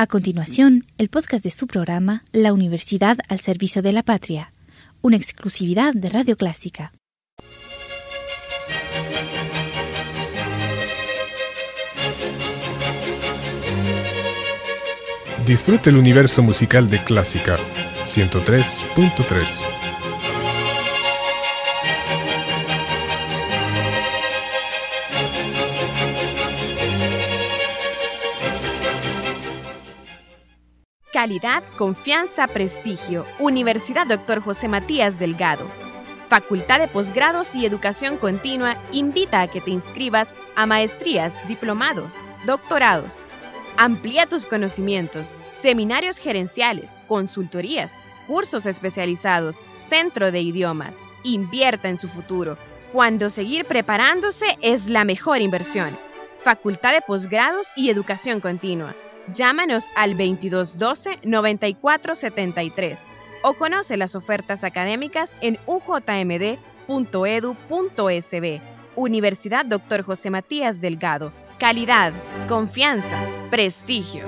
A continuación, el podcast de su programa La Universidad al Servicio de la Patria, una exclusividad de Radio Clásica. Disfrute el universo musical de Clásica 103.3. Calidad, confianza, prestigio. Universidad Dr. José Matías Delgado. Facultad de Posgrados y Educación Continua invita a que te inscribas a maestrías, diplomados, doctorados. Amplía tus conocimientos, seminarios gerenciales, consultorías, cursos especializados, centro de idiomas. Invierta en su futuro, cuando seguir preparándose es la mejor inversión. Facultad de Posgrados y Educación Continua. Llámanos al 2212-9473 o conoce las ofertas académicas en ujmd.edu.sb. Universidad Dr. José Matías Delgado. Calidad, confianza, prestigio.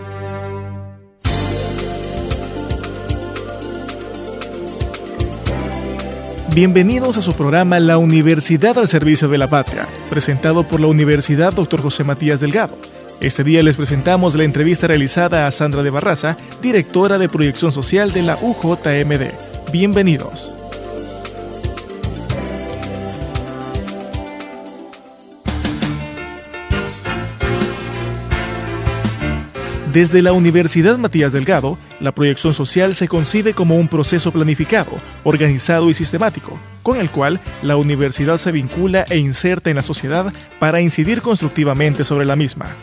Bienvenidos a su programa La Universidad al Servicio de la Patria, presentado por la Universidad Dr. José Matías Delgado. Este día les presentamos la entrevista realizada a Sandra de Barraza, directora de Proyección Social de la UJMD. Bienvenidos. Desde la Universidad Matías Delgado, la proyección social se concibe como un proceso planificado, organizado y sistemático, con el cual la universidad se vincula e inserta en la sociedad para incidir constructivamente sobre la misma.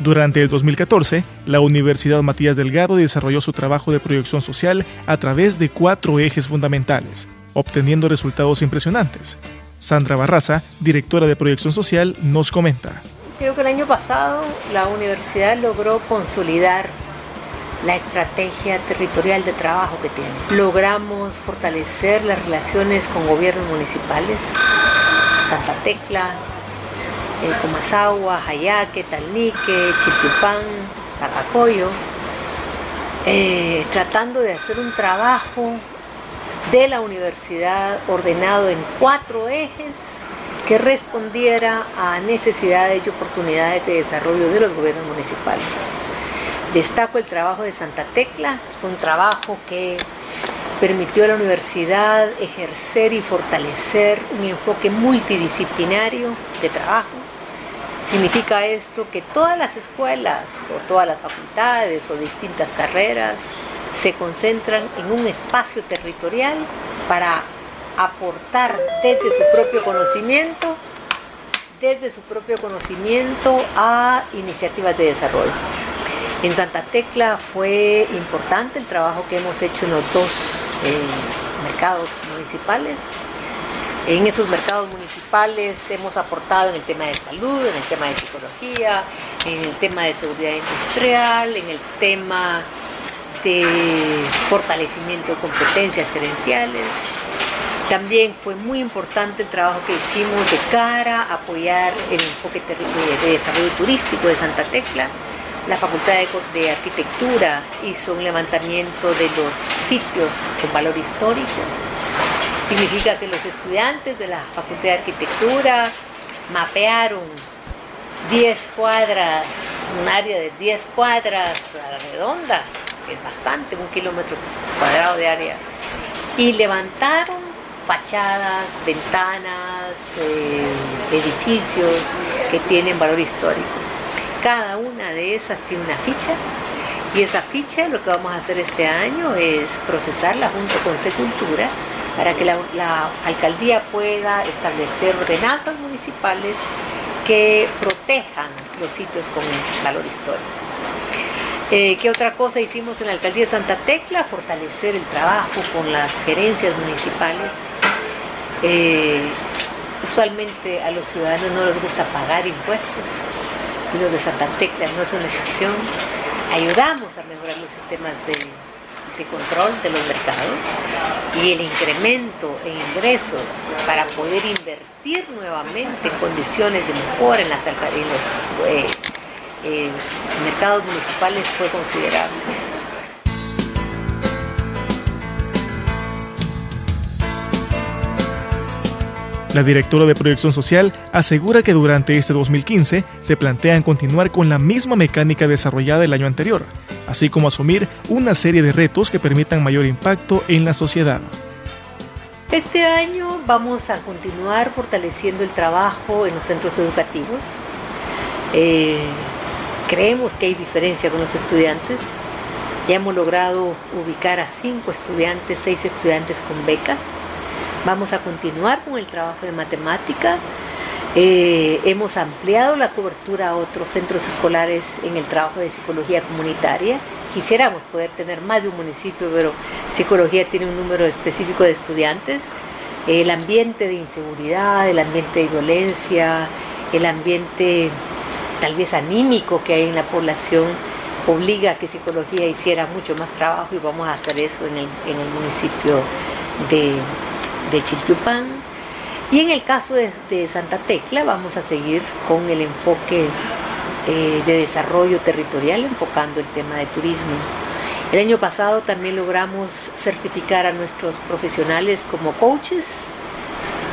Durante el 2014, la Universidad Matías Delgado desarrolló su trabajo de proyección social a través de cuatro ejes fundamentales, obteniendo resultados impresionantes. Sandra Barraza, directora de proyección social, nos comenta. Creo que el año pasado la universidad logró consolidar la estrategia territorial de trabajo que tiene. Logramos fortalecer las relaciones con gobiernos municipales, Santa Tecla, eh, Comasagua, Jayaque, Talnique, Chiltupán, Zacacoyo, eh, tratando de hacer un trabajo de la universidad ordenado en cuatro ejes que respondiera a necesidades y oportunidades de desarrollo de los gobiernos municipales. Destaco el trabajo de Santa Tecla, un trabajo que permitió a la universidad ejercer y fortalecer un enfoque multidisciplinario de trabajo. Significa esto que todas las escuelas o todas las facultades o distintas carreras se concentran en un espacio territorial para aportar desde su propio conocimiento, desde su propio conocimiento a iniciativas de desarrollo. En Santa Tecla fue importante el trabajo que hemos hecho en los dos eh, mercados municipales. En esos mercados municipales hemos aportado en el tema de salud, en el tema de psicología, en el tema de seguridad industrial, en el tema de fortalecimiento de competencias gerenciales, también fue muy importante el trabajo que hicimos de cara a apoyar el enfoque de desarrollo turístico de Santa Tecla. La Facultad de Arquitectura hizo un levantamiento de los sitios con valor histórico. Significa que los estudiantes de la Facultad de Arquitectura mapearon 10 cuadras, un área de 10 cuadras a la redonda, que es bastante, un kilómetro cuadrado de área, y levantaron fachadas, ventanas, eh, edificios que tienen valor histórico. Cada una de esas tiene una ficha y esa ficha lo que vamos a hacer este año es procesarla junto con Secultura para que la, alcaldía pueda establecer ordenanzas municipales que protejan los sitios con valor histórico. Eh, ¿Qué otra cosa hicimos en la alcaldía de Santa Tecla? Fortalecer el trabajo con las gerencias municipales eh, usualmente a los ciudadanos no les gusta pagar impuestos y los de Santa Tecla no son excepción. Ayudamos a mejorar los sistemas de, control de los mercados y el incremento en ingresos para poder invertir nuevamente en condiciones de mejora en las, en eh, eh, mercados municipales fue considerable. La directora de Proyección Social asegura que durante este 2015 se plantean continuar con la misma mecánica desarrollada el año anterior, así como asumir una serie de retos que permitan mayor impacto en la sociedad. Este año vamos a continuar fortaleciendo el trabajo en los centros educativos. Eh, creemos que hay diferencia con los estudiantes. Ya hemos logrado ubicar a cinco estudiantes, seis estudiantes con becas Vamos a continuar con el trabajo de matemática. Eh, hemos ampliado la cobertura a otros centros escolares en el trabajo de psicología comunitaria. Quisiéramos poder tener más de un municipio, pero psicología tiene un número específico de estudiantes. El ambiente de inseguridad, el ambiente de violencia, el ambiente tal vez anímico que hay en la población obliga a que psicología hiciera mucho más trabajo y vamos a hacer eso en el, en el municipio de, de Chiltupán. Y en el caso de, Santa Tecla vamos a seguir con el enfoque eh, de desarrollo territorial, enfocando el tema de turismo. El año pasado también logramos certificar a nuestros profesionales como coaches,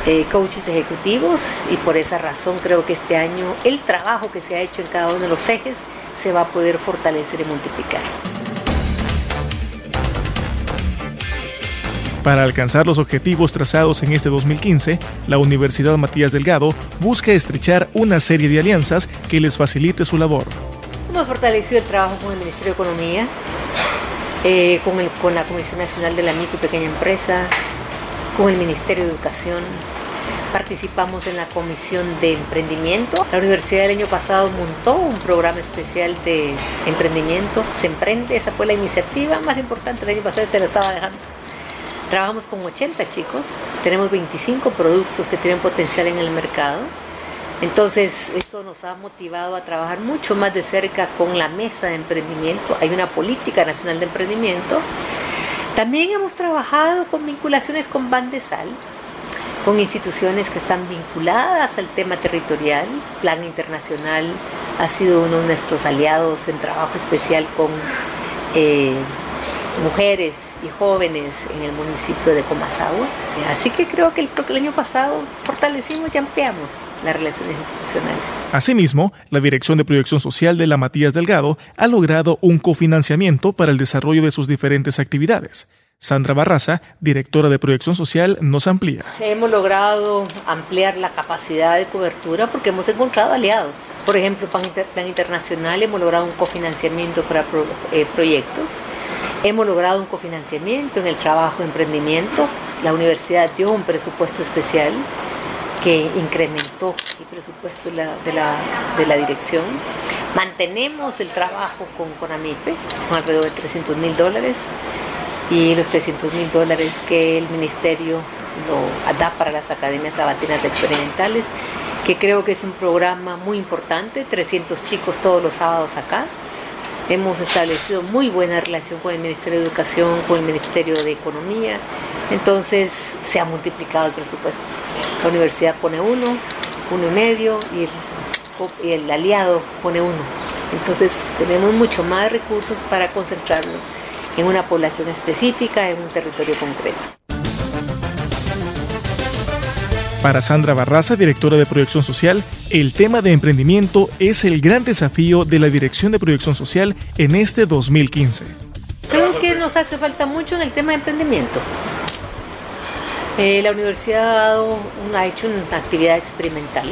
eh, coaches ejecutivos, y por esa razón creo que este año el trabajo que se ha hecho en cada uno de los ejes se va a poder fortalecer y multiplicar. Para alcanzar los objetivos trazados en este 2015, la Universidad Matías Delgado busca estrechar una serie de alianzas que les facilite su labor. Hemos fortalecido el trabajo con el Ministerio de Economía, eh, con, con la Comisión Nacional de la Micro y Pequeña Empresa, con el Ministerio de Educación, participamos en la comisión de emprendimiento. La universidad el año pasado montó un programa especial de emprendimiento. Se emprende, esa fue la iniciativa más importante el año pasado, te lo estaba dejando. Trabajamos con 80 chicos, tenemos 25 productos que tienen potencial en el mercado. Entonces, esto nos ha motivado a trabajar mucho más de cerca con la mesa de emprendimiento. Hay una política nacional de emprendimiento. También hemos trabajado con vinculaciones con Bandesal, con instituciones que están vinculadas al tema territorial. Plan Internacional ha sido uno de nuestros aliados en trabajo especial con eh, mujeres y jóvenes en el municipio de Comasagua. Así que creo que el, año pasado fortalecimos y ampliamos las relaciones institucionales. Asimismo, la Dirección de Proyección Social de la Matías Delgado ha logrado un cofinanciamiento para el desarrollo de sus diferentes actividades. Sandra Barraza, directora de Proyección Social, nos amplía. Hemos logrado ampliar la capacidad de cobertura porque hemos encontrado aliados. Por ejemplo, Plan, Internacional hemos logrado un cofinanciamiento para eh, proyectos Hemos logrado un cofinanciamiento en el trabajo de emprendimiento. La universidad dio un presupuesto especial que incrementó el presupuesto de la, dirección. Mantenemos el trabajo con CONAMIPE, con alrededor de 300 mil dólares, y los 300 mil dólares que el ministerio lo da para las academias sabatinas experimentales, que creo que es un programa muy importante, 300 chicos todos los sábados acá, Hemos establecido muy buena relación con el Ministerio de Educación, con el Ministerio de Economía, entonces se ha multiplicado el presupuesto. La universidad pone uno, uno y medio y el, aliado pone uno. Entonces tenemos mucho más recursos para concentrarnos en una población específica, en un territorio concreto. Para Sandra Barraza, directora de Proyección Social, el tema de emprendimiento es el gran desafío de la Dirección de Proyección Social en este 2015. Creo que nos hace falta mucho en el tema de emprendimiento. Eh, la universidad ha, hecho una actividad experimental.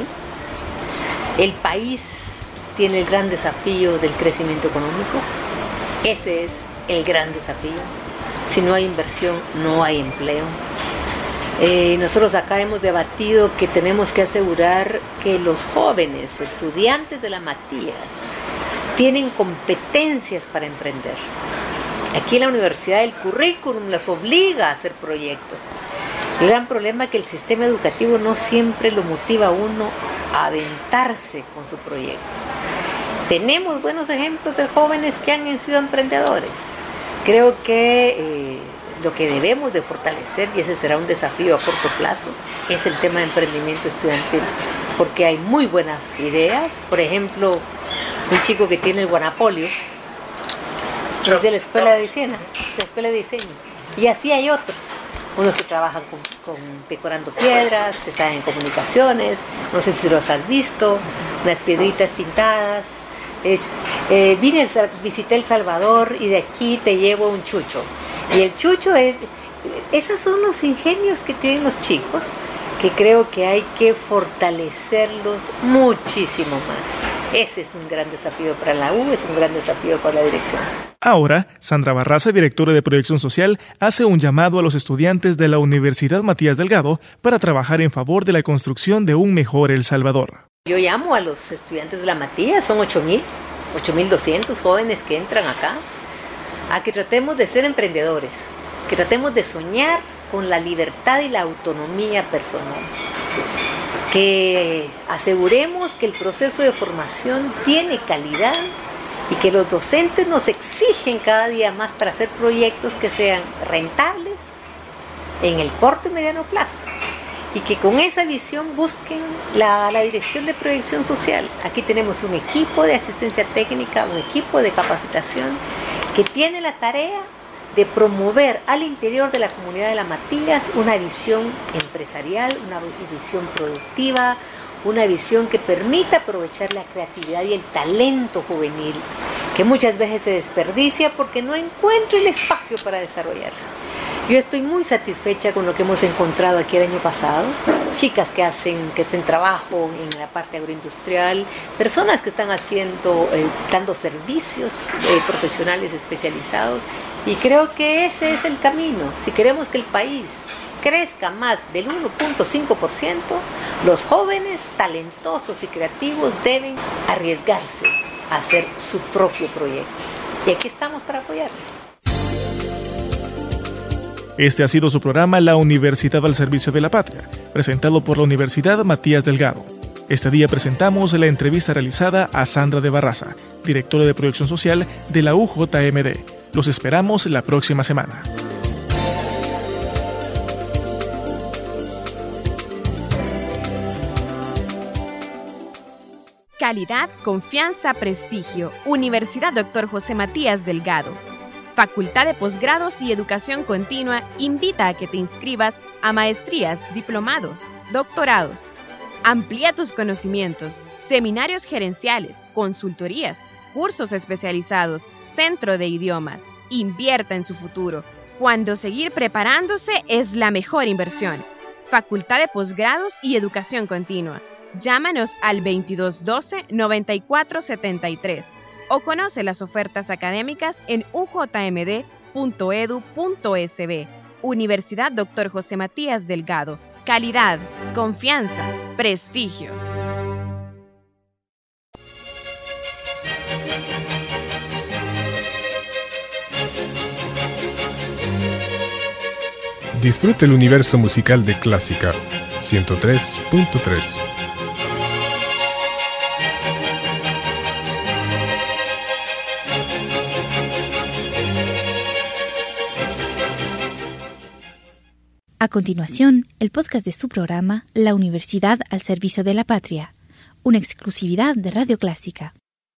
El país tiene el gran desafío del crecimiento económico. Ese es el gran desafío. Si no hay inversión, no hay empleo eh, nosotros acá hemos debatido que tenemos que asegurar que los jóvenes estudiantes de la Matías tienen competencias para emprender. Aquí en la universidad el currículum los obliga a hacer proyectos. El gran problema es que el sistema educativo no siempre lo motiva a uno a aventarse con su proyecto. Tenemos buenos ejemplos de jóvenes que han sido emprendedores. Creo que eh, lo que debemos de fortalecer, y ese será un desafío a corto plazo, es el tema de emprendimiento estudiantil. porque hay muy buenas ideas. Por ejemplo, un chico que tiene el guanapolio, es de la escuela de diseño, la escuela de diseño. Y así hay otros. Unos que trabajan con, decorando piedras, que están en comunicaciones, no sé si los has visto, unas piedritas pintadas. Es, eh, vine, visité El Salvador y de aquí te llevo un chucho. Y el chucho es, esos son los ingenios que tienen los chicos, que creo que hay que fortalecerlos muchísimo más. Ese es un gran desafío para la U, es un gran desafío para la dirección. Ahora, Sandra Barraza, directora de Proyección Social, hace un llamado a los estudiantes de la Universidad Matías Delgado para trabajar en favor de la construcción de un mejor El Salvador. Yo llamo a los estudiantes de la Matías, son 8.000, 8.200 jóvenes que entran acá, a que tratemos de ser emprendedores, que tratemos de soñar con la libertad y la autonomía personal que aseguremos que el proceso de formación tiene calidad y que los docentes nos exigen cada día más para hacer proyectos que sean rentables en el corto y mediano plazo y que con esa visión busquen la, la, dirección de proyección social. Aquí tenemos un equipo de asistencia técnica, un equipo de capacitación que tiene la tarea de promover al interior de la comunidad de la Matías una visión empresarial, una visión productiva, una visión que permita aprovechar la creatividad y el talento juvenil, que muchas veces se desperdicia porque no encuentra el espacio para desarrollarse. Yo estoy muy satisfecha con lo que hemos encontrado aquí el año pasado. Chicas que hacen, que hacen trabajo en la parte agroindustrial, personas que están haciendo, eh, dando servicios eh, profesionales especializados. Y creo que ese es el camino. Si queremos que el país crezca más del 1.5%, los jóvenes talentosos y creativos deben arriesgarse a hacer su propio proyecto. Y aquí estamos para apoyarlos. Este ha sido su programa La Universidad al Servicio de la Patria, presentado por la Universidad Matías Delgado. Este día presentamos la entrevista realizada a Sandra de Barraza, directora de Proyección Social de la UJMD. Los esperamos la próxima semana. Calidad, confianza, prestigio. Universidad Dr. José Matías Delgado. Facultad de Posgrados y Educación Continua invita a que te inscribas a maestrías, diplomados, doctorados. Amplía tus conocimientos, seminarios gerenciales, consultorías, cursos especializados, centro de idiomas. Invierta en su futuro, cuando seguir preparándose es la mejor inversión. Facultad de Posgrados y Educación Continua. Llámanos al 2212 9473 o conoce las ofertas académicas en ujmd.edu.sb. Universidad Dr. José Matías Delgado. Calidad, confianza, prestigio. Disfrute el universo musical de Clásica 103.3. A continuación, el podcast de su programa La Universidad al Servicio de la Patria, una exclusividad de Radio Clásica.